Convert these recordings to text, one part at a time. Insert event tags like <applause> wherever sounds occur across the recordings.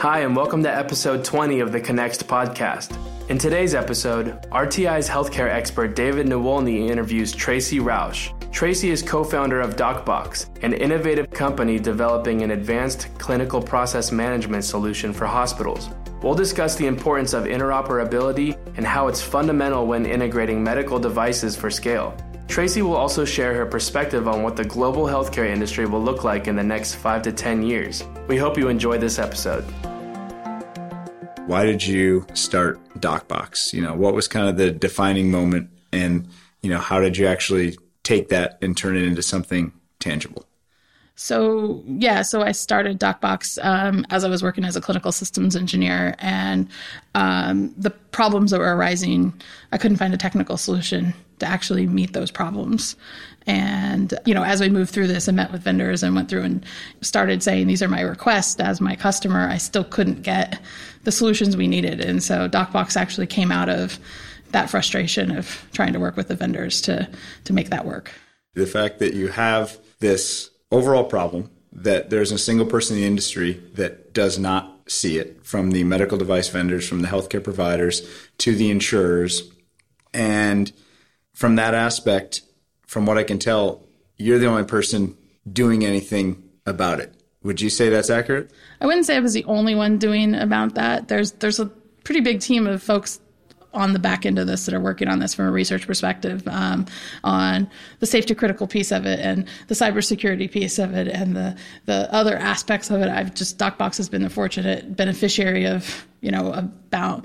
Hi, and welcome to episode 20 of the Connext podcast. In today's episode, RTI's healthcare expert David Niewolny interviews Tracy Rausch. Tracy is co founder of DocBox, an innovative company developing an advanced clinical process management solution for hospitals. We'll discuss the importance of interoperability and how it's fundamental when integrating medical devices for scale. Tracy will also share her perspective on what the global healthcare industry will look like in the next 5 to 10 years. We hope you enjoy this episode. Why did you start DocBox? You know, what was kind of the defining moment and, you know, how did you actually take that and turn it into something tangible? So yeah, so I started DocBox um, as I was working as a clinical systems engineer, and um, the problems that were arising, I couldn't find a technical solution to actually meet those problems. And you know, as we moved through this and met with vendors and went through and started saying these are my requests as my customer, I still couldn't get the solutions we needed, and so DocBox actually came out of that frustration of trying to work with the vendors to to make that work. The fact that you have this overall problem that there's a single person in the industry that does not see it from the medical device vendors, from the healthcare providers to the insurers. And from that aspect, from what I can tell, you're the only person doing anything about it. Would you say that's accurate? I wouldn't say I was the only one doing about that. There's there's a pretty big team of folks on the back end of this that are working on this from a research perspective um, on the safety critical piece of it and the cybersecurity piece of it and the the other aspects of it. I've just DocBox has been the fortunate beneficiary of you know about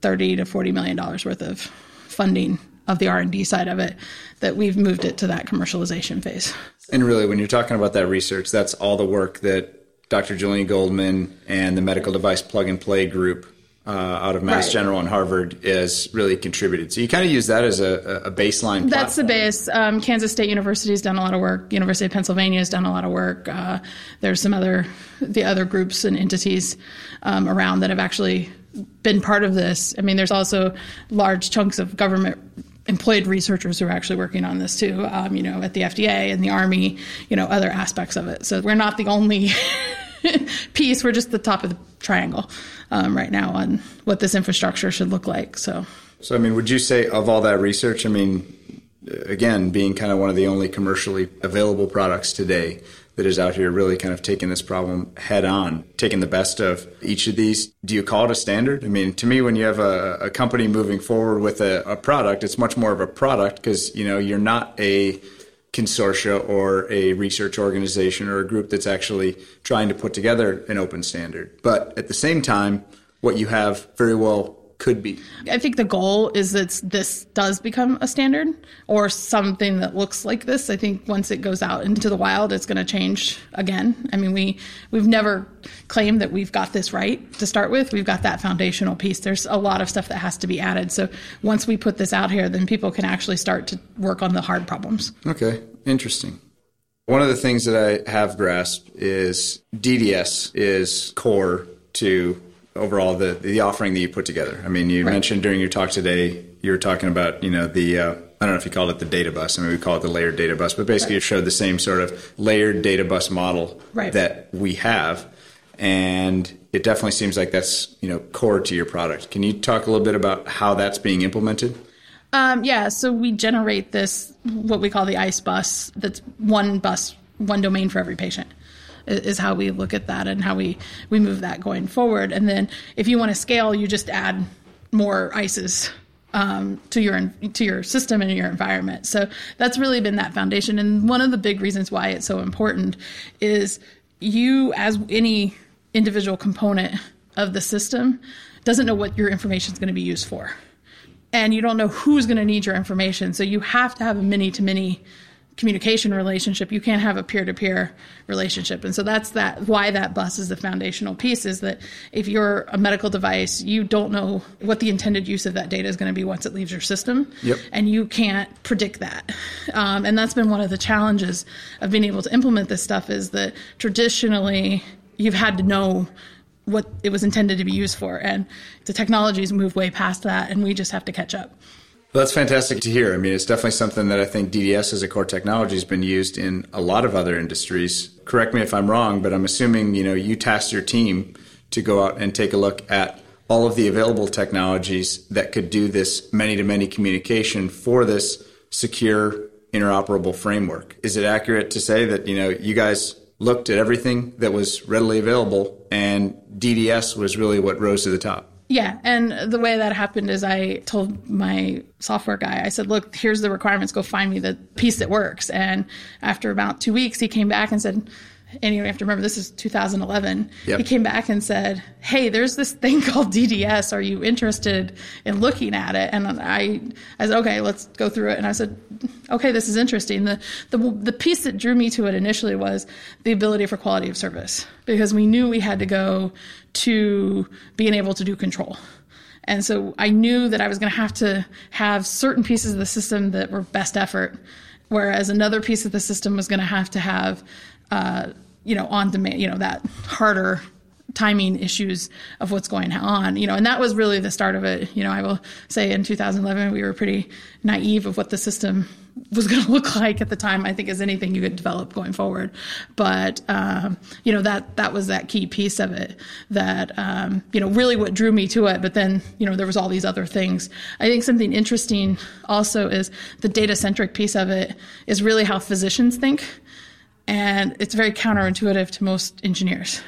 thirty to forty million dollars worth of funding of the R&D side of it that we've moved it to that commercialization phase. And really when you're talking about that research that's all the work that Dr. Julian Goldman and the medical device plug and play group uh, out of Mass right. General and Harvard has really contributed. So you kind of use that as a, a baseline. That's the base. Um, Kansas State University has done a lot of work. University of Pennsylvania has done a lot of work. Uh, there's some other the other groups and entities um, around that have actually been part of this. I mean, there's also large chunks of government employed researchers who are actually working on this too. Um, you know, at the FDA and the Army. You know, other aspects of it. So we're not the only. <laughs> piece. We're just the top of the triangle um, right now on what this infrastructure should look like. So, so I mean, would you say of all that research, I mean, again, being kind of one of the only commercially available products today that is out here really kind of taking this problem head on, taking the best of each of these. Do you call it a standard? I mean, to me, when you have a, a company moving forward with a, a product, it's much more of a product because, you know, you're not a consortia or a research organization or a group that's actually trying to put together an open standard. But at the same time, what you have very well could be. I think the goal is that this does become a standard or something that looks like this. I think once it goes out into the wild, it's going to change again. I mean, we we've never claimed that we've got this right to start with. We've got that foundational piece. There's a lot of stuff that has to be added. So once we put this out here, then people can actually start to work on the hard problems. Okay, interesting. One of the things that I have grasped is DDS is core to overall the the offering that you put together. I mean, you right. mentioned during your talk today, you were talking about you know the uh, I don't know if you called it the data bus. I mean, we call it the layered data bus, but basically right. it showed the same sort of layered data bus model right. that we have, and it definitely seems like that's you know core to your product. Can you talk a little bit about how that's being implemented? Um, yeah, so we generate this what we call the ICE bus. That's one bus, one domain for every patient is how we look at that and how we we move that going forward. And then if you want to scale, you just add more ICEs um, to your to your system and your environment. So that's really been that foundation. And one of the big reasons why it's so important is you, as any individual component of the system, doesn't know what your information is going to be used for, and you don't know who's going to need your information. So you have to have a many to many communication relationship you can't have a peer-to-peer relationship. And so that's that why that bus is the foundational piece is that if you're a medical device you don't know what the intended use of that data is going to be once it leaves your system. Yep. and you can't predict that. Um, and that's been one of the challenges of being able to implement this stuff is that traditionally you've had to know what it was intended to be used for. And the technologies move way past that and we just have to catch up that's fantastic to hear. I mean, it's definitely something that I think DDS as a core technology has been used in a lot of other industries. Correct me if I'm wrong, but I'm assuming, you know, you tasked your team to go out and take a look at all of the available technologies that could do this many to many communication for this secure interoperable framework. Is it accurate to say that, you know, you guys looked at everything that was readily available and DDS was really what rose to the top? Yeah, and the way that happened is I told my software guy, I said, "Look, here's the requirements. Go find me the piece that works." And after about two weeks, he came back and said, and you have to remember this is 2011. Yep. He came back and said, "Hey, there's this thing <laughs> called DDS. Are you interested in looking at it?" And I, I said, "Okay, let's go through it." And I said, "Okay, this is interesting." The the the piece that drew me to it initially was the ability for quality of service because we knew we had to go to being able to do control. And so I knew that I was going to have to have certain pieces of the system that were best effort, whereas another piece of the system was going to have to have uh, you know, on demand, you know, that harder timing issues of what's going on, you know, and that was really the start of it. You know, I will say in 2011, we were pretty naive of what the system was <laughs> going to look like at the time. I think as anything you could develop going forward, but um, you know that that was that key piece of it. That um, you know really what drew me to it. But then you know there was all these other things. I think something interesting also is the data centric piece of it is really how physicians think and it's very counterintuitive to most engineers.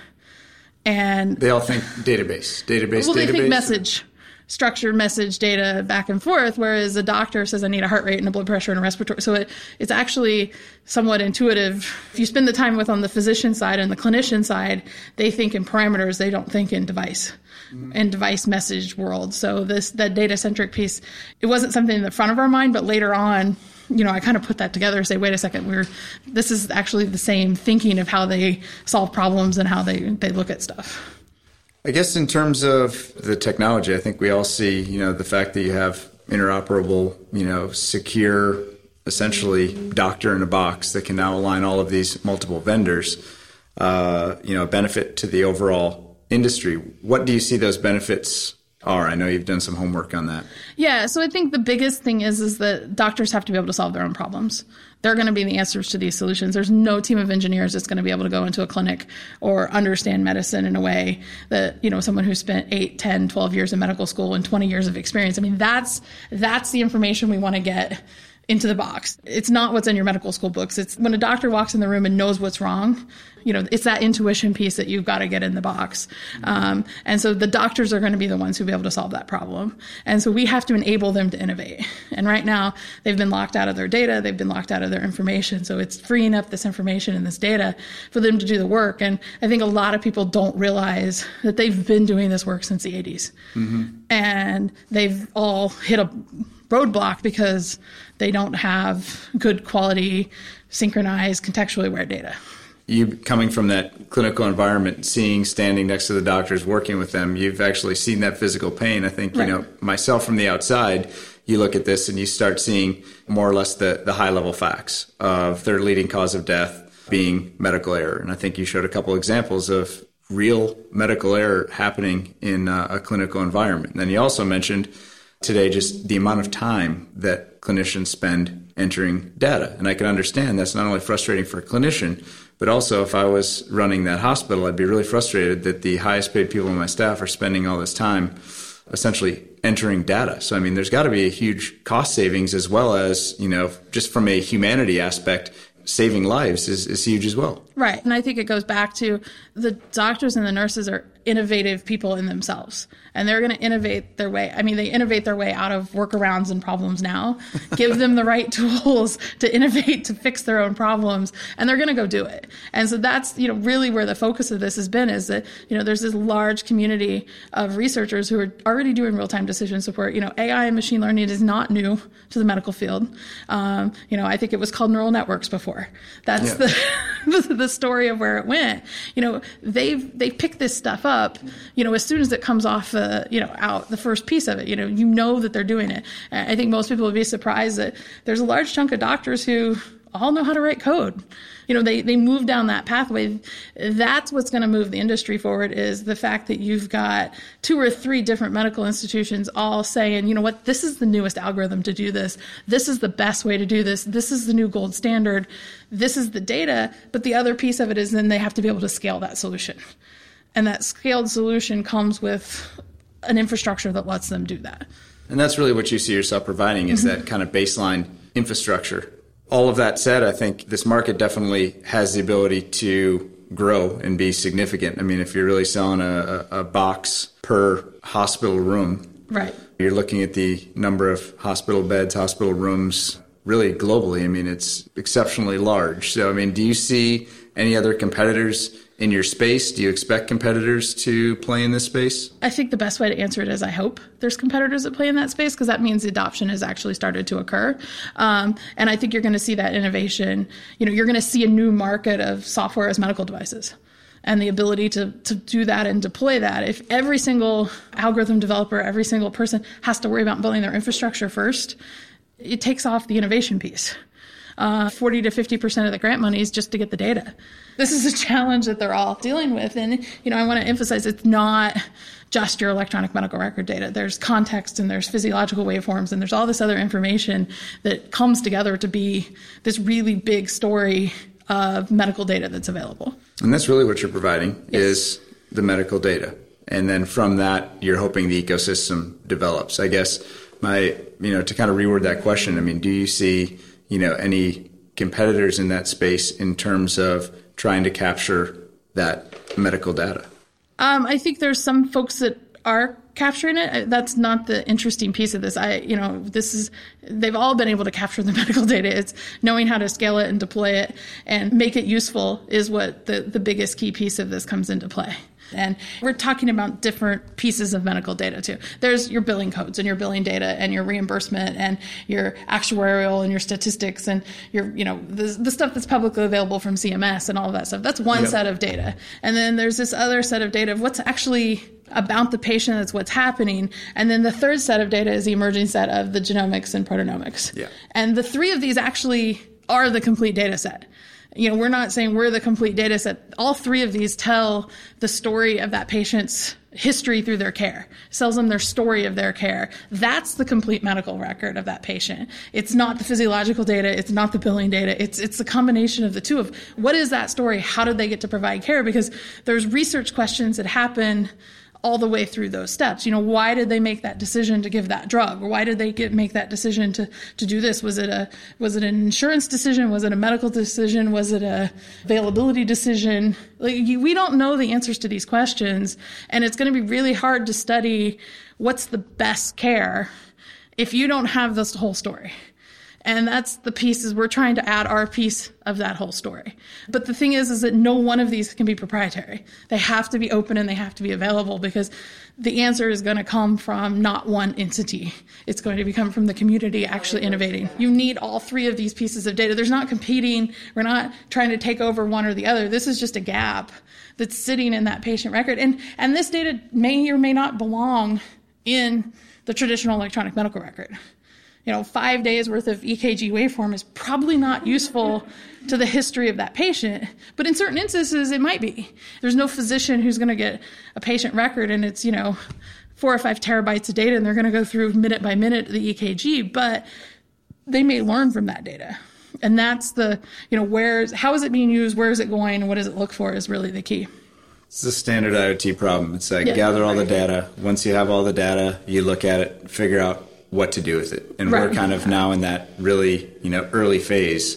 And they all think database, database, well, database. they think message, structured message data back and forth. Whereas a doctor says, "I need a heart rate and a blood pressure and a respiratory." So it, it's actually somewhat intuitive. If you spend the time with on the physician side and the clinician side, they think in parameters. They don't think in device mm-hmm. and device message world. So this that data centric piece, it wasn't something in the front of our mind, but later on you know, I kind of put that together say, wait a second, we're this is actually the same thinking of how they solve problems and how they, they look at stuff. I guess in terms of the technology, I think we all see, you know, the fact that you have interoperable, you know, secure, essentially doctor in a box that can now align all of these multiple vendors, uh, you know, benefit to the overall industry. What do you see those benefits are. I know you've done some homework on that. Yeah, so I think the biggest thing is is that doctors have to be able to solve their own problems. They're going to be the answers to these solutions. There's no team of engineers that's going to be able to go into a clinic or understand medicine in a way that, you know, someone who spent 8, 10, 12 years in medical school and 20 years of experience. I mean, that's that's the information we want to get into the box. It's not what's in your medical school books. It's when a doctor walks in the room and knows what's wrong. You know, it's that intuition piece that you've got to get in the box. Um, and so the doctors are going to be the ones who be able to solve that problem. And so we have to enable them to innovate. And right now, they've been locked out of their data. They've been locked out of their information. So it's freeing up this information and this data for them to do the work. And I think a lot of people don't realize that they've been doing this work since the 80s. Mm-hmm. And they've all hit a roadblock because they don't have good quality, synchronized, contextually aware data. You coming from that clinical environment, seeing standing next to the doctors, working with them, you've actually seen that physical pain. I think, right. you know, myself from the outside, you look at this and you start seeing more or less the, the high level facts of their leading cause of death being medical error. And I think you showed a couple examples of real medical error happening in uh, a clinical environment. And then you also mentioned today just the amount of time that clinicians spend entering data. And I can understand that's not only frustrating for a clinician, but also if I was running that hospital, I'd be really frustrated that the highest paid people on my staff are spending all this time essentially entering data. So I mean there's got to be a huge cost savings as well as, you know, just from a humanity aspect, saving lives is, is huge as well. Right. And I think it goes back to the doctors and the nurses are innovative people in themselves and they're going to innovate their way. I mean, they innovate their way out of workarounds and problems now. <laughs> Give them the right tools to innovate to fix their own problems, and they're going to go do it. And so that's you know really where the focus of this has been is that you know there's this large community of researchers who are already doing real time decision support. You know, AI and machine learning is not new to the medical field. Um, you know, I think it was called neural networks before. That's yeah. the <laughs> the story of where it went. You know, they've they picked this stuff up. You know, as soon as it comes off the you know out the first piece of it. You know, you know that they're doing it. I think most people would be surprised that there's a large chunk of doctors who all know how to write code. You know, they, they move down that pathway. That's what's going to move the industry forward is the fact that you've got two or three different medical institutions all saying, you know what, this is the newest algorithm to do this. This is the best way to do this. This is the new gold standard. This is the data. But the other piece of it is then they have to be able to scale that solution. And that scaled solution comes with an infrastructure that lets them do that. And that's really what you see yourself providing is mm-hmm. that kind of baseline infrastructure. All of that said, I think this market definitely has the ability to grow and be significant. I mean, if you're really selling a, a box per hospital room, Right. you're looking at the number of hospital beds, hospital rooms, really globally. I mean, it's exceptionally large. So, I mean, do you see any other competitors in your space? Do you expect competitors to play in this space? I think the best way to answer it is I hope there's competitors that play in that space because that means adoption has actually started to occur. Um, and I think you're going to see that innovation. You know, you're going to see a new market of software as medical devices and the ability to, to do that and deploy that. If every single algorithm developer, every single person has to worry about building their infrastructure first, it takes off the innovation piece. Uh, 40 to 50% of the grant money is just to get the data. This is a challenge that they're all dealing with. And, you know, I want to emphasize it's not just your electronic medical record data. There's context and there's physiological waveforms and there's all this other information that comes together to be this really big story of medical data that's available. And that's really what you're providing is the medical data. And then from that, you're hoping the ecosystem develops. I guess my, you know, to kind of reword that question, I mean, do you see, you know, any competitors in that space in terms of trying to capture that medical data? Um, I think there's some folks that are capturing it. That's not the interesting piece of this. I, you know, this is they've all been able to capture the <laughs> medical data. It's knowing how to scale it and deploy it and make it useful is what the the biggest key piece of this comes into play. And we're talking about different pieces of medical data too. There's your billing codes and your billing data and your reimbursement and your actuarial and your statistics and your, you know, the, the stuff that's publicly available from CMS and all of that stuff. That's one Yep. set of data. And then there's this other set of data of what's actually about the patient, that's what's happening. And then the third set of data is the emerging set of the genomics and proteomics. Yeah. And the three of these actually are the complete data set. You know, we're not saying we're the complete data set. All three of these tell the story of that patient's history through their care, tells them their story of their care. That's the complete medical record of that patient. It's not the physiological data. It's not the billing data. It's, it's the combination of the two of what is that story? How did they get to provide care? Because there's research questions that happen all the way through those steps. You know, why did they make that decision to give that drug, or why did they get, make that decision to to do this? Was it a was it an insurance decision? Was it a medical decision? Was it a availability decision? Like you, we don't know the answers to these questions, and it's going to be really hard to study what's the best care if you don't have this whole story. And that's the pieces we're trying to add our piece of that whole story. But the thing is, is that no one of these can be proprietary. They have to be open and they have to be available because the answer is going to come from not one entity. It's going to become from the community actually innovating. You need all three of these pieces of data. There's not competing. We're not trying to take over one or the other. This is just a gap that's sitting in that patient record. And, and this data may or may not belong in the traditional electronic medical record you know, five days worth of EKG waveform is probably not useful to the history of that patient. But in certain instances, it might be. There's no physician who's going to get a patient record and it's, you know, four or five terabytes of data and they're going to go through minute by minute the EKG, but they may learn from that data. And that's the, you know, where's, how is it being used? Where is it going? And what does it look for is really the key. It's a standard IoT problem. It's like Yeah. gather all the data. Once you have all the data, you look at it, figure out what to do with it. And we're kind of now in that really, you know, early phase.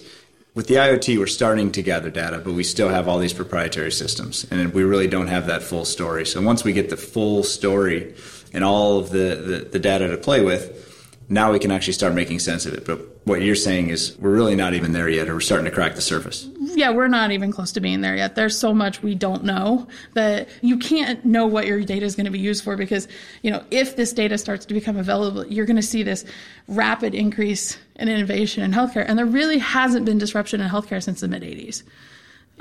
With the IoT, we're starting to gather data, but we still have all these proprietary systems, and we really don't have that full story. So once we get the full story and all of the, the, the data to play with, now we can actually start making sense of it. But what you're saying is we're really not even there yet, or we're starting to crack the surface. yeah, we're not even close to being there yet. There's so much we don't know that you can't know what your data is going to be used for because, you know, if this data starts to become available, you're going to see this rapid increase in innovation in healthcare. And there really hasn't been disruption in healthcare since the mid 80s.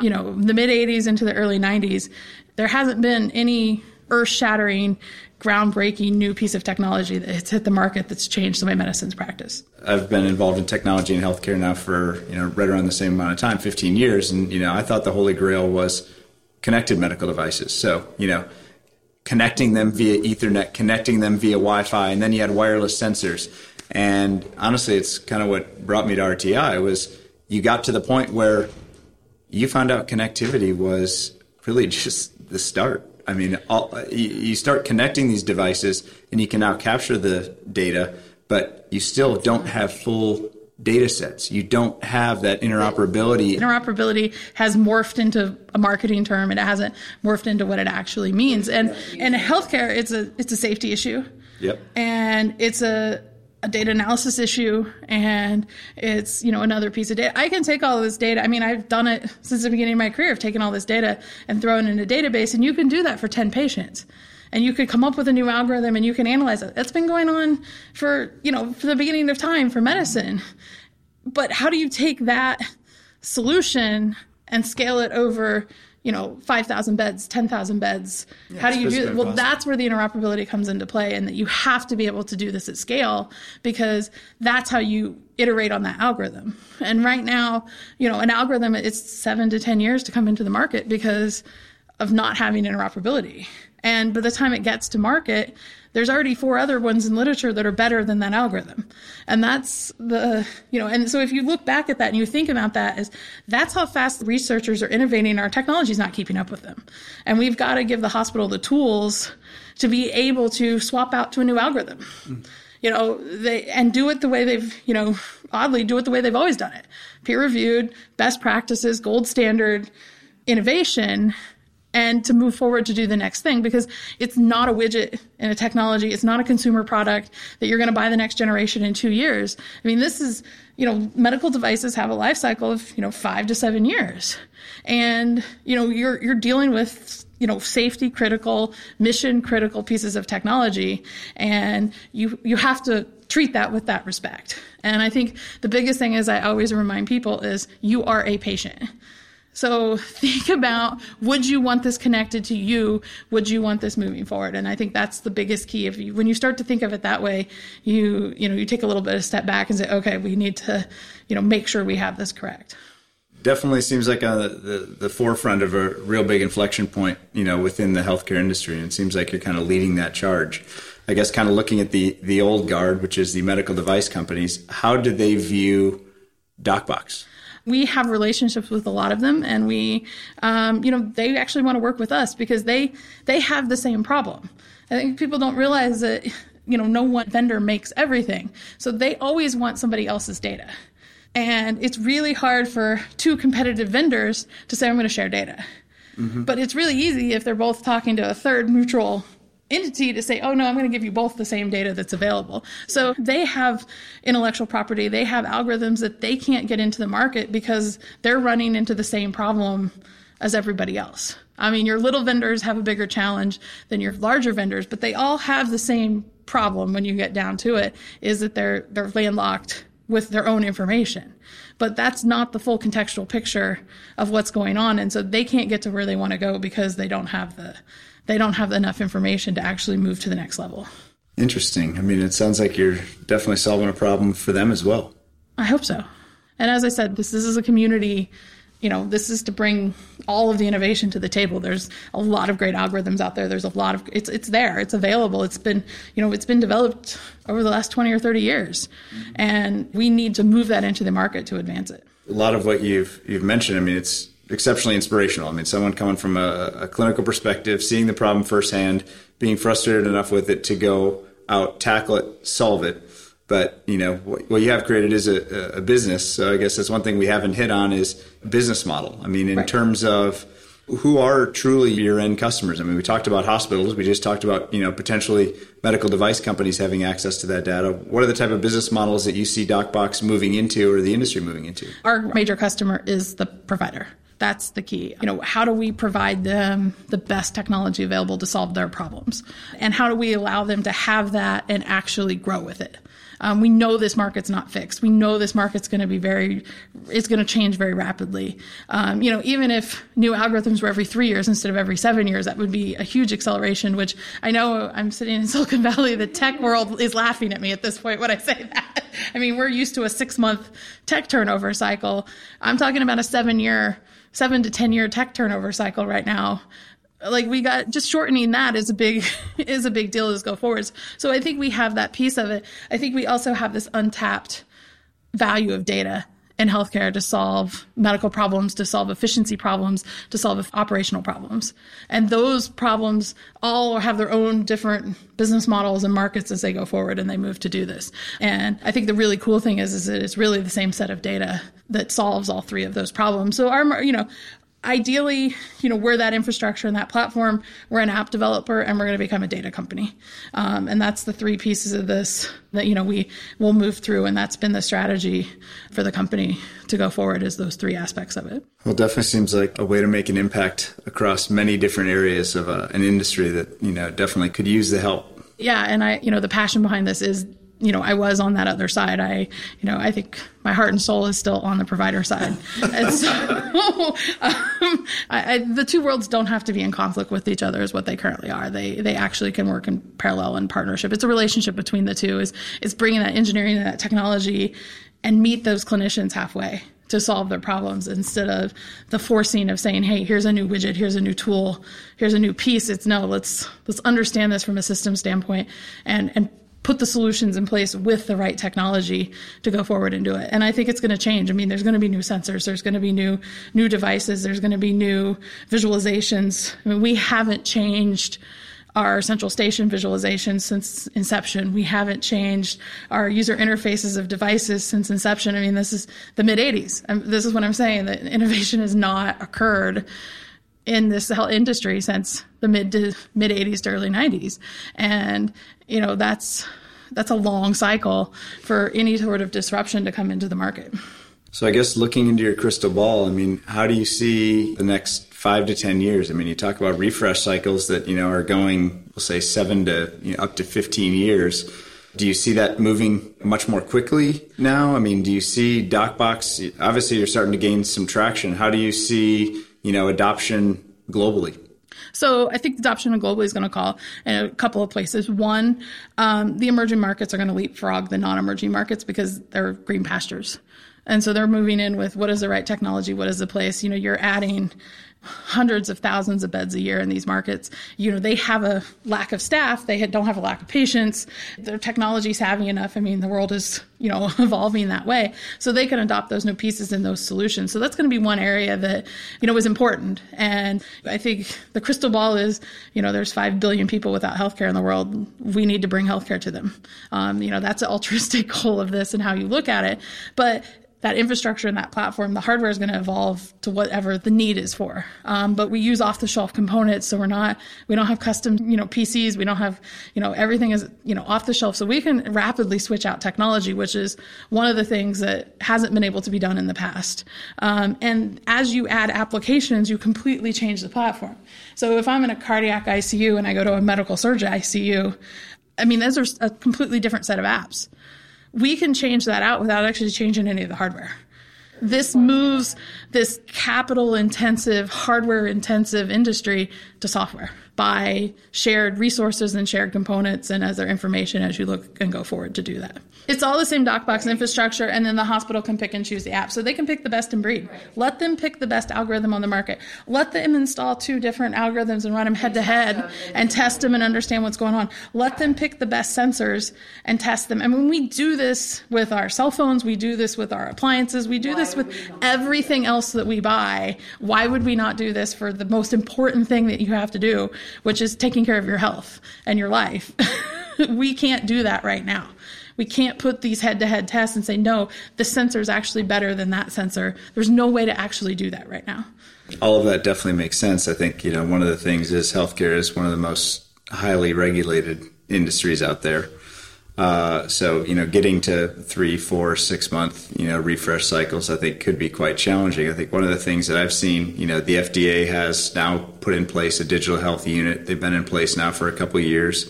You know, the mid 80s into the early 90s, there hasn't been any earth shattering, groundbreaking new piece of technology that's hit the market that's changed the way medicine's practiced. I've been involved in technology and healthcare now for you know right around the same amount of time, 15 years, and you know I thought the holy grail was connected medical devices. So you know connecting them via Ethernet, connecting them via Wi-Fi, and then you had wireless sensors. And honestly, it's kind of what brought me to RTI was you got to the point where you found out connectivity was really <laughs> just the start I mean, all, you start connecting these devices, and you can now capture the data, but you still don't have full data sets. You don't have that interoperability. Interoperability has morphed into a marketing term. And it hasn't morphed into what it actually means. And in healthcare, it's a it's a safety issue. Yep. And it's a a data analysis issue and it's you know another piece of data. I can take all this data. I mean i've done it since the beginning of my career i've taken all this data and thrown it in a database and you can do that for 10 patients. And you could come up with a new algorithm and you can analyze it. That's been going on for you know for the beginning of time for medicine. But how do you take that solution and scale it over you know, 5,000 beds, 10,000 beds. Yeah, How do you do it? Well, that's where the interoperability comes into play and that you have to be able to do this at scale because that's how you iterate on that algorithm. And right now, you know, an algorithm, it's seven to 10 years to come into the market because of not having interoperability. And by the time it gets to market, there's already four other ones in literature that are better than that algorithm. And that's the, you know, and so if you look back at that and you think about that is that's how fast researchers are innovating. Our technology is not keeping up with them. And we've got to give the hospital the tools to be able to swap out to a new algorithm. Mm. You know, they, and do it the way they've, you know, oddly do it the way they've always done it. Peer reviewed, best practices, gold standard innovation and to move forward to do the next thing because it's not a widget in a technology. It's not a consumer product that you're going to buy the next generation in two years. I mean, this is, you know, medical devices have a life cycle of, you know, five to seven years. And, you know, you're, you're dealing with, you know, safety critical, mission critical pieces of technology. And you, you have to treat that with that respect. And I think the biggest thing is I always remind people is you are a patient. So <laughs> think about would you want this connected to you? Would you want this moving forward? And I think that's the biggest key. If you, when you start to think of it that way, you you know you take a little bit of step back and say, okay, we need to you know make sure we have this correct. Definitely seems like a, the the forefront of a real big inflection point, you know, within the healthcare industry, and it seems like you're kind of leading that charge. I guess kind of looking at the the old guard, which is the medical device companies. How do they view DocBox? We have relationships with a lot of them and we um, you know they actually want to work with us because they they have the same problem. I think people don't realize that you know no one vendor makes everything. So they always want somebody else's data. And it's really hard for two competitive vendors to say i'm going to share data. Mm-hmm. but it's really easy if they're both talking to a third neutral entity to say, oh no, I'm going to give you both the same data that's available. So they have intellectual property, they have algorithms that they can't get into the market because they're running into the same problem as everybody else. I mean, your little vendors have a bigger challenge than your larger vendors, but they all have the same problem when you get down to it is that they're they're landlocked with their own information. But that's not the full contextual picture of what's going on and so they can't get to where they want to go because they don't have the they don't have enough information to actually move to the next level. Interesting. I mean, it sounds like you're definitely solving a problem for them as well. I hope so. And as I said, this, this is a community, you know, this is to bring all of the innovation to the table. There's a lot of great algorithms out there. There's a lot of it's it's there. It's available. It's been, you know, it's been developed over the last 20 or 30 years. And we need to move that into the market to advance it. A lot of what you've you've mentioned, I mean, it's exceptionally inspirational. I mean, someone coming from a, a, clinical perspective, seeing the problem firsthand, being frustrated enough with it to go out, tackle it, solve it. But you know what, what you have created is a, a, business. So I guess that's one thing we haven't hit on is business model. I mean, in right. terms of who are truly your end customers. I mean, we talked about hospitals. We just talked about you know potentially medical device companies having access to that data. What are the type of business models that you see DocBox moving into, or the industry moving into? Our major customer is the provider. That's the key. You know, how do we provide them the best technology available to solve their problems? And how do we allow them to have that and actually grow with it? Um, we know this market's not fixed. We know this market's going to be very, it's going to change very rapidly. Um, you know, even if new algorithms were every three years instead of every seven years, that would be a huge acceleration. Which I know I'm sitting in <laughs> Silicon Valley, the tech world is laughing at me at this point when I say that. I mean, we're used to a six month tech turnover cycle. I'm talking about a seven year seven to 10 year tech turnover cycle right now. Like we got just shortening that is a big <laughs> is a big deal as go forwards. So I think we have that piece of it. I think we also have this untapped value of data in healthcare to solve medical problems, to solve efficiency problems, to solve operational problems. And those problems all have their own different business models and markets as they go forward and they move to do this. And I think the really cool thing is, is that it's really the same set of data that solves all three of those problems. So our, you know, ideally, you know, we're that infrastructure and that platform. We're an app developer, and we're going to become a data company. Um, and that's the three pieces of this that you know we will move through, and that's been the strategy for the company to go forward. Is those three aspects of it. Well, it definitely seems like a way to make an impact across many different areas of uh, an industry that you know definitely could use the help. Yeah, and I, you know, the passion behind this is you know, I was on that other side. I, you know, I think my heart and soul is still on the provider side. <laughs> and so <laughs> um, I, I, the two worlds don't have to be in conflict with each other, is what they currently are. They they actually can work in parallel and partnership. It's a relationship between the two. Is is bringing that engineering and that technology and meet those clinicians halfway to solve their problems instead of the forcing of saying hey here's a new widget here's a new tool here's a new piece it's no let's let's understand this from a system standpoint and and put the solutions in place with the right technology to go forward and do it. And I think it's going to change. I mean, there's going to be new sensors, there's going to be new new devices, there's going to be new visualizations. I mean, we haven't changed our central station visualization since inception. We haven't changed our user interfaces of devices since inception. I mean, this is the mid 80s. This is what I'm saying that innovation has not occurred in this health industry since the mid to mid 80s to early 90s and you know that's that's a long cycle for any sort of disruption to come into the market so i guess looking into your crystal ball i mean how do you see the next five to ten years i mean you talk about refresh cycles that you know are going we'll say seven to you know, up to 15 years do you see that moving much more quickly now? I mean, do you see DocBox? Obviously, you're starting to gain some traction. How do you see you know, adoption globally? So I think adoption globally is going to call in a couple of places. One, um, the emerging markets are going to leapfrog the non-emerging markets because they're green pastures. And so they're moving in with what is the right technology, what is the place. You know, you're adding hundreds of thousands of beds a year in these markets. You know, they have a lack of staff. They don't have a lack of patients. They're technology savvy enough. I mean, the world is, you know, <laughs> evolving that way. So they can adopt those new pieces and those solutions. So that's going to be one area that, you know, is important. And I think the crystal ball is, you know, there's 5 billion people without healthcare in the world. We need to bring healthcare to them. Um, you know, that's an <laughs> altruistic goal of this and how you look at it. But that infrastructure and that platform, the hardware is going to evolve to whatever the need is for. Um, but we use off the shelf components, so we're not, we don't have custom, you know, PCs. We don't have, you know, everything is, you know, off the shelf. So we can rapidly switch out technology, which is one of the things that hasn't been able to be done in the past. Um, and as you add applications, you completely change the platform. So if I'm in a cardiac ICU and I go to a medical surgery ICU, I mean, those are a completely different set of apps we can change that out without actually changing any of the hardware. This moves this capital intensive, hardware intensive industry to software by shared resources and shared components and as their information as you look and go forward to do that. It's all the same DocBox infrastructure, and then the hospital can pick and choose the app. So they can pick the best and breed. Let them pick the best algorithm on the market. Let them install two different algorithms and run them head to head and test them and understand what's going on. Let them pick the best sensors and test them. And when we do this with our cell phones, we do this with our appliances, we do why this with everything else that we buy. Why would we not do this for the most important thing that you have to do, which is taking care of your health and your life? <laughs> we can't do that right now. We can't put these head to head tests and say, no, the sensor is actually better than that sensor. There's no way to actually do that right now. All of that definitely makes sense. I think, you know, one of the things is healthcare is one of the most highly regulated industries out there. Uh, so you know, getting to three, four, six month you know refresh cycles, I think could be quite challenging. I think one of the things that I've seen, you know, the FDA has now put in place a digital health unit. They've been in place now for a couple years.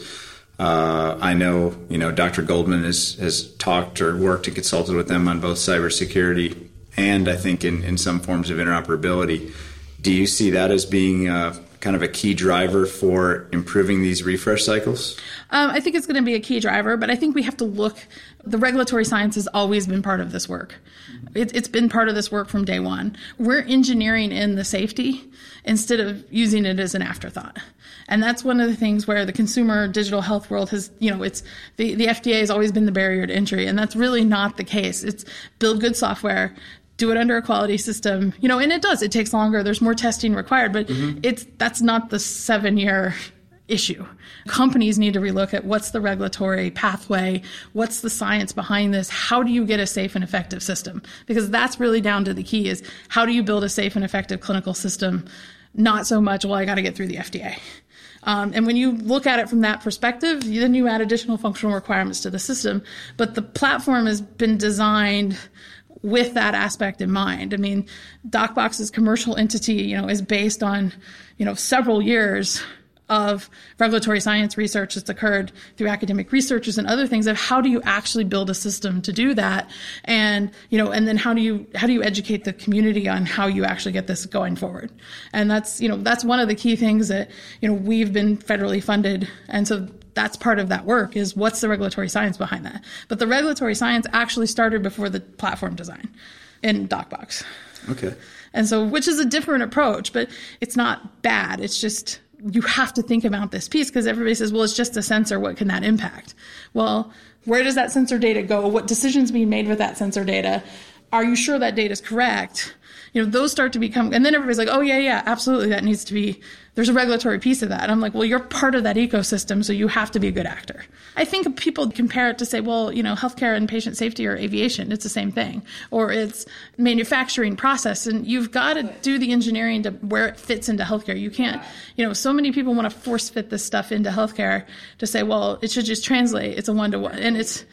Uh, I know, you know, Dr. Goldman has, has talked or worked and consulted with them on both cybersecurity and I think in, in some forms of interoperability. Do you see that as being uh, kind of a key driver for improving these refresh cycles? Um, I think it's going to be a key driver, but I think we have to look the regulatory science has always been part of this work. It, has been part of this work from day one. We're engineering in the safety instead of using it as an afterthought. And that's one of the things where the consumer digital health world has, you know, it's the, the FDA has always been the barrier to entry. And that's really not the case. It's build good software, do it under a quality system, you know, and it does. It takes longer. There's more testing required, but mm-hmm. it's that's not the seven year issue. Companies need to relook at what's the regulatory pathway, what's the science behind this, how do you get a safe and effective system? Because that's really down to the key is how do you build a safe and effective clinical system? Not so much, well, I got to get through the FDA. Um, and when you look at it from that perspective, then you add additional functional requirements to the system. But the platform has been designed with that aspect in mind. I mean, DocBox's commercial entity, you know, is based on, you know, several years of regulatory science research that's occurred through academic researchers and other things of how do you actually build a system to do that? And you know and then how do you how do you educate the community on how you actually get this going forward? And that's you know that's one of the key things that you know we've been federally funded. And so that's part of that work is what's the regulatory science behind that? But the regulatory science actually started before the platform design in docbox. Okay. And so which is a different approach but it's not bad. It's just you have to think about this piece because everybody says, well, it's just a sensor. What can that impact? Well, where does that sensor data go? What decisions being made with that sensor data? Are you sure that data is correct? You know, those start to become, and then everybody's like, oh, yeah, yeah, absolutely. That needs to be there's a regulatory piece of that. And I'm like, well, you're part of that ecosystem, so you have to be a good actor. I think people compare it to say, well, you know, healthcare and patient safety or aviation, it's the same thing, or it's manufacturing process, and you've got to do the engineering to where it fits into healthcare. You can't, you know, so many people want to force fit this stuff into healthcare to say, well, it should just translate. It's a one to one, and it's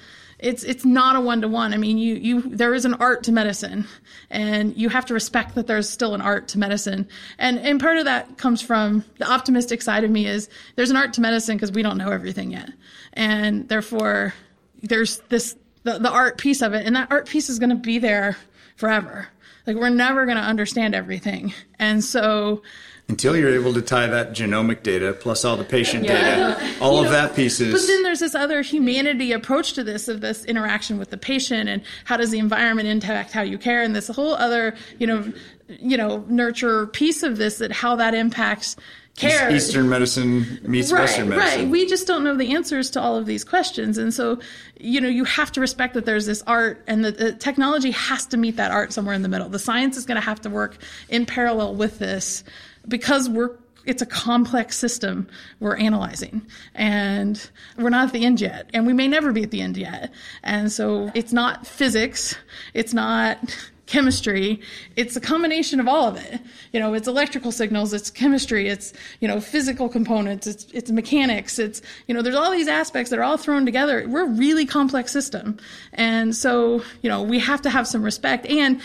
it's it's not a one to one. I mean, you you there is an art to medicine, and you have to respect that there's still an art to medicine. And and part of that comes from the optimistic side of me is there's an art to medicine because we don't know everything yet, and therefore there's this the, the art piece of it, and that art piece is going to be there forever. Like we're never going to understand everything, and so until you're able to tie that genomic data plus all the patient yeah. data, all you of know, that pieces. But then there's this other humanity approach to this of this interaction with the patient and how does the environment impact how you care and this whole other, you know, you know, nurture piece of this that how that impacts care. Eastern medicine meets right, Western medicine. Right. We just don't know the answers to all of these questions. And so, you know, you have to respect that there's this art and the, the technology has to meet that art somewhere in the middle. The science is going to have to work in parallel with this because we're it's a complex system we're analyzing. And we're not at the end yet. And we may never be at the end yet. And so it's not physics. It's not <laughs> chemistry. It's a combination of all of it. You know it's electrical signals. It's chemistry. It's you know physical components. It's it's mechanics. It's you know there's all these aspects that are all thrown together. We're a really complex system. And so you know we have to have some respect. And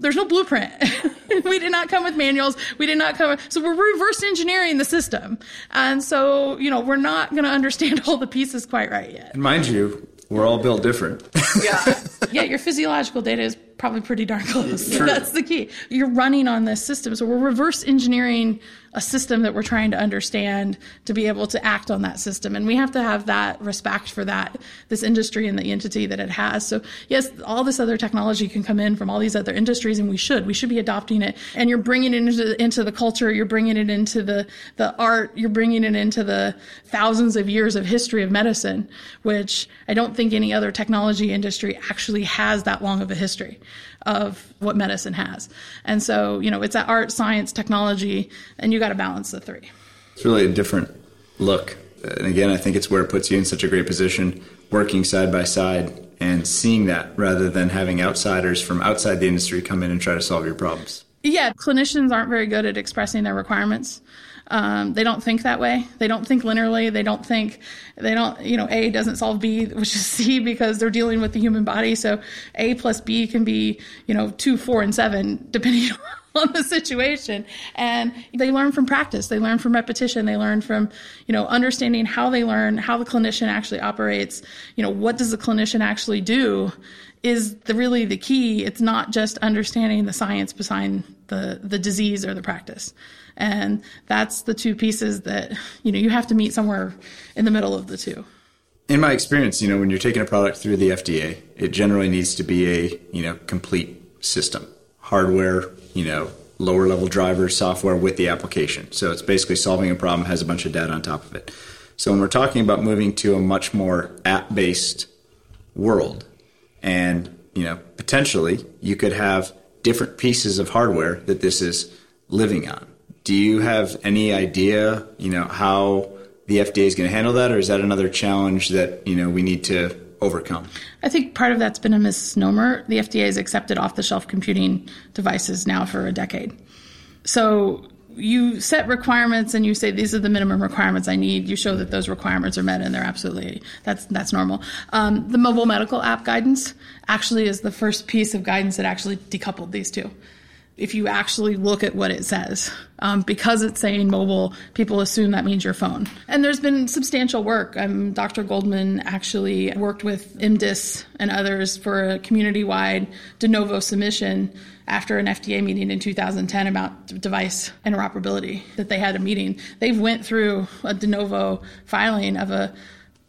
there's no blueprint. <laughs> we did not come with manuals. We did not come. So we're reverse engineering the system. And so, you know, we're not going to understand <laughs> all the pieces quite right yet. And mind you, we're all built different. yeah. <laughs> Yeah, your physiological data is probably pretty darn close. True. <laughs> That's the key. You're running on this system. So we're reverse engineering a system that we're trying to understand to be able to act on that system. And we have to have that respect for that, this industry and the entity that it has. So yes, all this other technology can come in from all these other industries and we should, we should be adopting it. And you're bringing it into, into the culture, you're bringing it into the, the art, you're bringing it into the thousands of years of history of medicine, which I don't think any other technology industry actually has that long of a history of what medicine has. And so, you know, it's that art, science, technology, and you got to balance the three. It's really a different look. And again, I think it's where it puts you in such a great position working side by side and seeing that rather than having outsiders from outside the industry come in and try to solve your problems. Yeah, clinicians aren't very good at expressing their requirements. Um, they don't think that way. They don't think linearly. They don't think, they don't, you know, A doesn't solve B, which is <laughs> C because they're dealing with the human body. So A plus B can be, you know, two, four, and seven, <laughs> depending on the situation. And they learn from practice. They learn from repetition. They learn from, you know, understanding how they learn, how the clinician actually operates. You know, what does the clinician actually do? is the really the key. It's not just understanding the science behind the the disease or the practice. And that's the two pieces that, you know, you have to meet somewhere in the middle of the two. In my experience, you know, when you're taking a product through the FDA, it generally needs to be a, you know, complete system. Hardware, you know, lower level drivers, software with the application. So it's basically solving a problem, has a bunch of data on top of it. So when we're talking about moving to a much more app based world, and you know, potentially you could have different pieces of hardware that this is living on. Do you have any idea, you know, how the FDA is going to handle that, or is that another challenge that you know we need to overcome? I think part of that's been a misnomer. The FDA has accepted off the shelf computing devices now for a decade. So you set requirements and you say these are the minimum requirements I need. You show that those requirements are met, and they're absolutely that's that's normal. Um, the mobile medical app guidance actually is the first piece of guidance that actually decoupled these two if you actually look at what it says. Um, because it's saying mobile, people assume that means your phone. And there's been substantial work. Um, Dr. Goldman actually worked with IMDIS and others for a community wide de novo submission after an FDA meeting in 2010 about device interoperability that they had a meeting. They went through a de novo filing of a,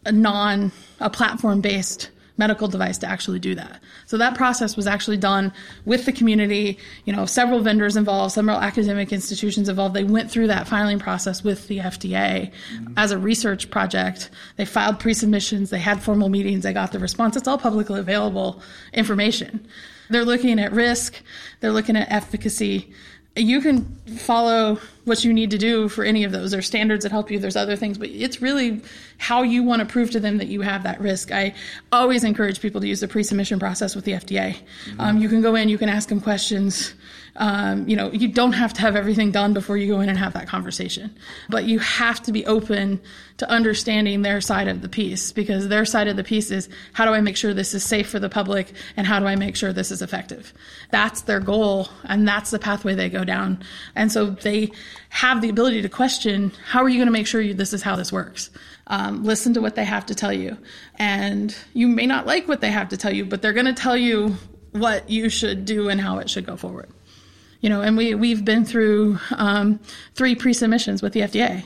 a non, a platform based medical device to actually do that. So that process was actually done with the community, you know, several vendors involved, several academic institutions involved. They went through that filing process with the FDA mm-hmm. as a research project. They filed pre-submissions, they had formal meetings, they got the response. It's all publicly available information. They're looking at risk, they're looking at efficacy, you can follow what you need to do for any of those. There's standards that help you. There's other things, but it's really how you want to prove to them that you have that risk. I always encourage people to use the pre-submission process with the FDA. Mm-hmm. Um, you can go in, you can ask them questions. Um, you know, you don't have to have everything done before you go in and have that conversation, but you have to be open to understanding their side of the piece because their side of the piece is how do I make sure this is safe for the public and how do I make sure this is effective? That's their goal and that's the pathway they go down. And so they have the ability to question how are you going to make sure you, this is how this works? Um, listen to what they have to tell you. And you may not like what they have to tell you, but they're going to tell you what you should do and how it should go forward you know, and we we've been through um, three pre-submissions with the FDA.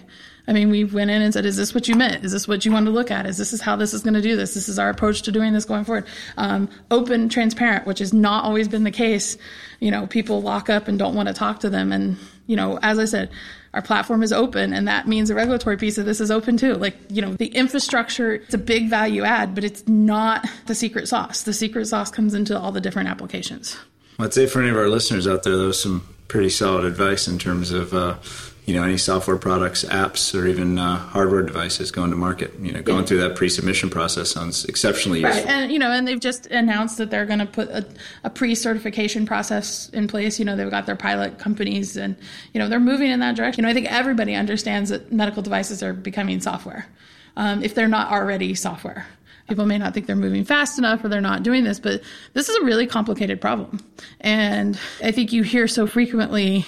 I mean, we went in and said, "Is this what you meant? Is this what you want to look at? Is this is how this is going to do this? This is our approach to doing this going forward." Um, open, transparent, which has not always been the case. You know, people lock up and don't want to talk to them, and you know, as I said, our platform is open, and that means the regulatory piece of this is open too. Like, you know, the infrastructure, it's a big value add, but it's not the secret sauce. The secret sauce comes into all the different applications. I'd say for any of our listeners out there, that was some pretty solid advice in terms of uh, you know any software products, apps, or even uh, hardware devices going to market. You know, going yeah. through that pre-submission process sounds exceptionally right. useful. And you know, and they've just announced that they're going to put a, a, pre-certification process in place. You know, they've got their pilot companies, and you know, they're moving in that direction. You know, I think everybody understands that medical devices are becoming software. Um, if they're not already software people may not think they're moving fast enough or they're not doing this, but this is a really complicated problem. And I think you hear so frequently,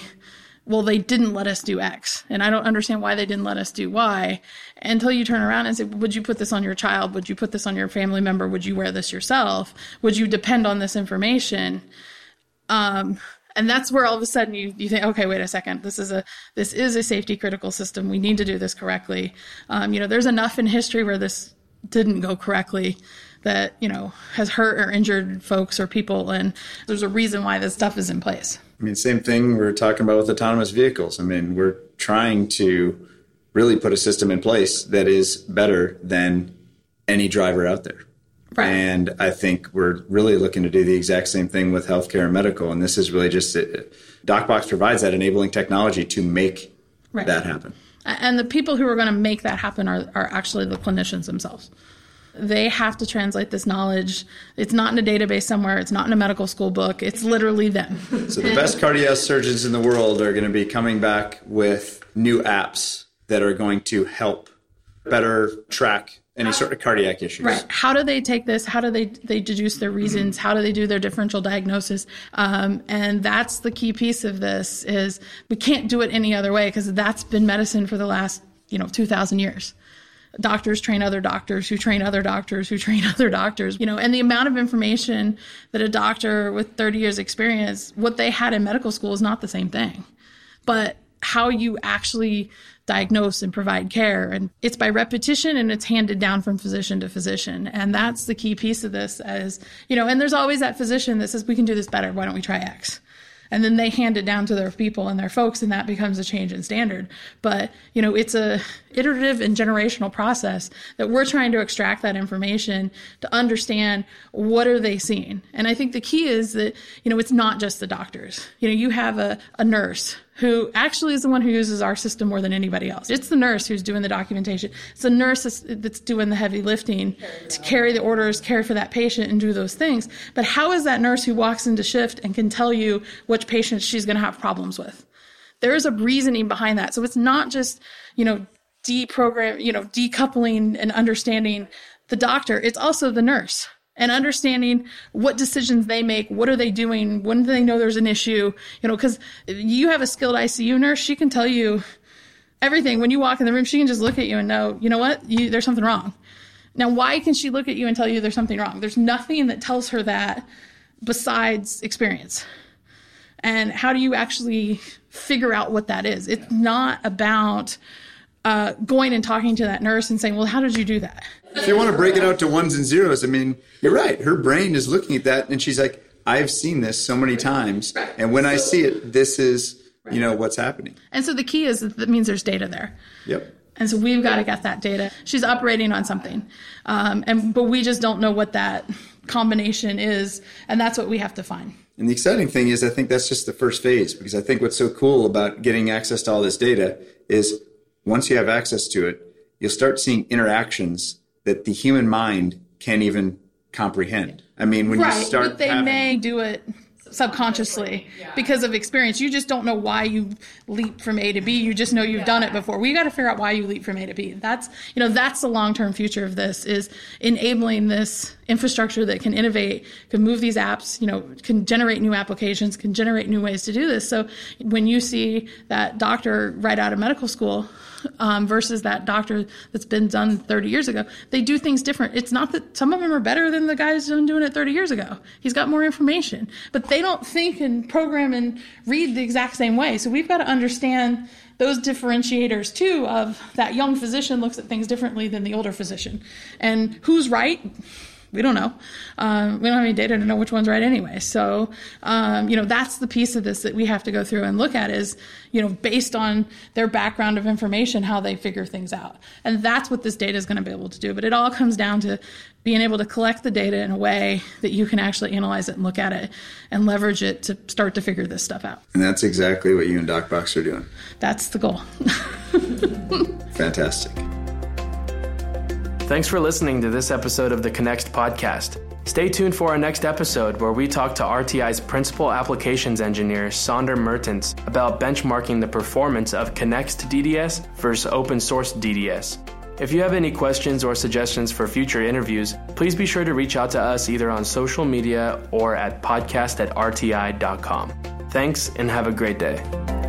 well, they didn't let us do X. And I don't understand why they didn't let us do Y until you turn around and say, would you put this on your child? Would you put this on your family member? Would you wear this yourself? Would you depend on this information? Um, and that's where all of a sudden you, you think okay wait a second this is a this is a safety critical system we need to do this correctly um, you know there's enough in history where this didn't go correctly that you know has hurt or injured folks or people and there's a reason why this stuff is in place i mean same thing we're talking about with autonomous vehicles i mean we're trying to really put a system in place that is better than any driver out there right. and i think we're really looking to do the exact same thing with healthcare and medical and this is really just uh, it. docbox provides that enabling technology to make right. that happen and the people who are going to make that happen are, are actually the clinicians themselves. They have to translate this knowledge. It's not in a database somewhere. It's not in a medical school book. It's literally them. <laughs> So the best cardiac surgeons in the world are going to be coming back with new apps that are going to help better track any sort of cardiac issues. Right. How do they take this? How do they they deduce their reasons? How do they do their differential diagnosis? Um, and that's the key piece of this is we can't do it any other way because that's been medicine for the last you know two thousand years. Doctors train other doctors who train other doctors who train <laughs> other doctors, you know, and the amount of information that a doctor with 30 years experience, what they had in medical school is not the same thing. But how you actually diagnose and provide care. And it's by repetition and it's handed down from physician to physician. And that's the key piece of this as, you know, and there's always that physician that says, we can do this better. Why don't we try X? and then they hand it down to their people and their folks and that becomes a change in standard but you know it's a iterative and generational process that we're trying to extract that information to understand what are they seeing and i think the key is that you know it's not just the doctors you know you have a, a nurse who actually is the one who uses our system more than anybody else. It's the nurse who's doing the documentation. It's the nurse that's doing the heavy lifting to carry the orders, care for that patient, and do those things. But how is that nurse who walks into shift and can tell you which patients she's going to have problems with? There is a reasoning behind that. So it's not just, you know, deprogram, you know, decoupling and understanding the doctor. It's also the nurse and understanding what decisions they make, what are they doing, when do they know there's an issue, you know, because you have a skilled ICU nurse, she can tell you everything. When you walk in the room, she can just look at you and know, you know what, you, there's something wrong. Now, why can she look at you and tell you there's something wrong? There's nothing that tells her that besides experience. And how do you actually figure out what that is? It's not about uh, going and talking to that nurse and saying, well, how did you do that? If you want to break it out to ones and zeros, I mean, you're right. Her brain is looking at that and she's like, I've seen this so many times. And when I see it, this is, you know, what's happening. And so the key is that means there's data there. Yep. And so we've got to get that data. She's operating on something. Um, and, but we just don't know what that combination is. And that's what we have to find. And the exciting thing is, I think that's just the first phase because I think what's so cool about getting access to all this data is once you have access to it, you'll start seeing interactions that the human mind can't even comprehend. I mean, when right, you start, but they having, may do it subconsciously because of experience. You just don't know why you leap from A to B. You just know you've done it before. We got to figure out why you leap from A to B. That's you know that's the long term future of this is enabling this infrastructure that can innovate, can move these apps, you know, can generate new applications, can generate new ways to do this. So when you see that doctor right out of medical school um, versus that doctor that's been done 30 years ago. They do things different. It's not that some of them are better than the guys who been doing it 30 years ago. He's got more information, but they don't think and program and read the exact same way. So we've got to understand those differentiators too of that young physician looks at things differently than the older physician and who's right we don't know. Um, we don't have any data to know which one's right anyway. So, um, you know, that's the piece of this that we have to go through and look at is, you know, based on their background of information, how they figure things out. And that's what this data is going to be able to do. But it all comes down to being able to collect the data in a way that you can actually analyze it and look at it and leverage it to start to figure this stuff out. And that's exactly what you and DocBox are doing. That's the goal. <laughs> Fantastic. Thanks for listening to this episode of the Connext podcast. Stay tuned for our next episode where we talk to RTI's principal applications engineer, Sonder Mertens, about benchmarking the performance of Connext DDS versus open source DDS. If you have any questions or suggestions for future interviews, please be sure to reach out to us either on social media or at podcast at rti.com. Thanks and have a great day.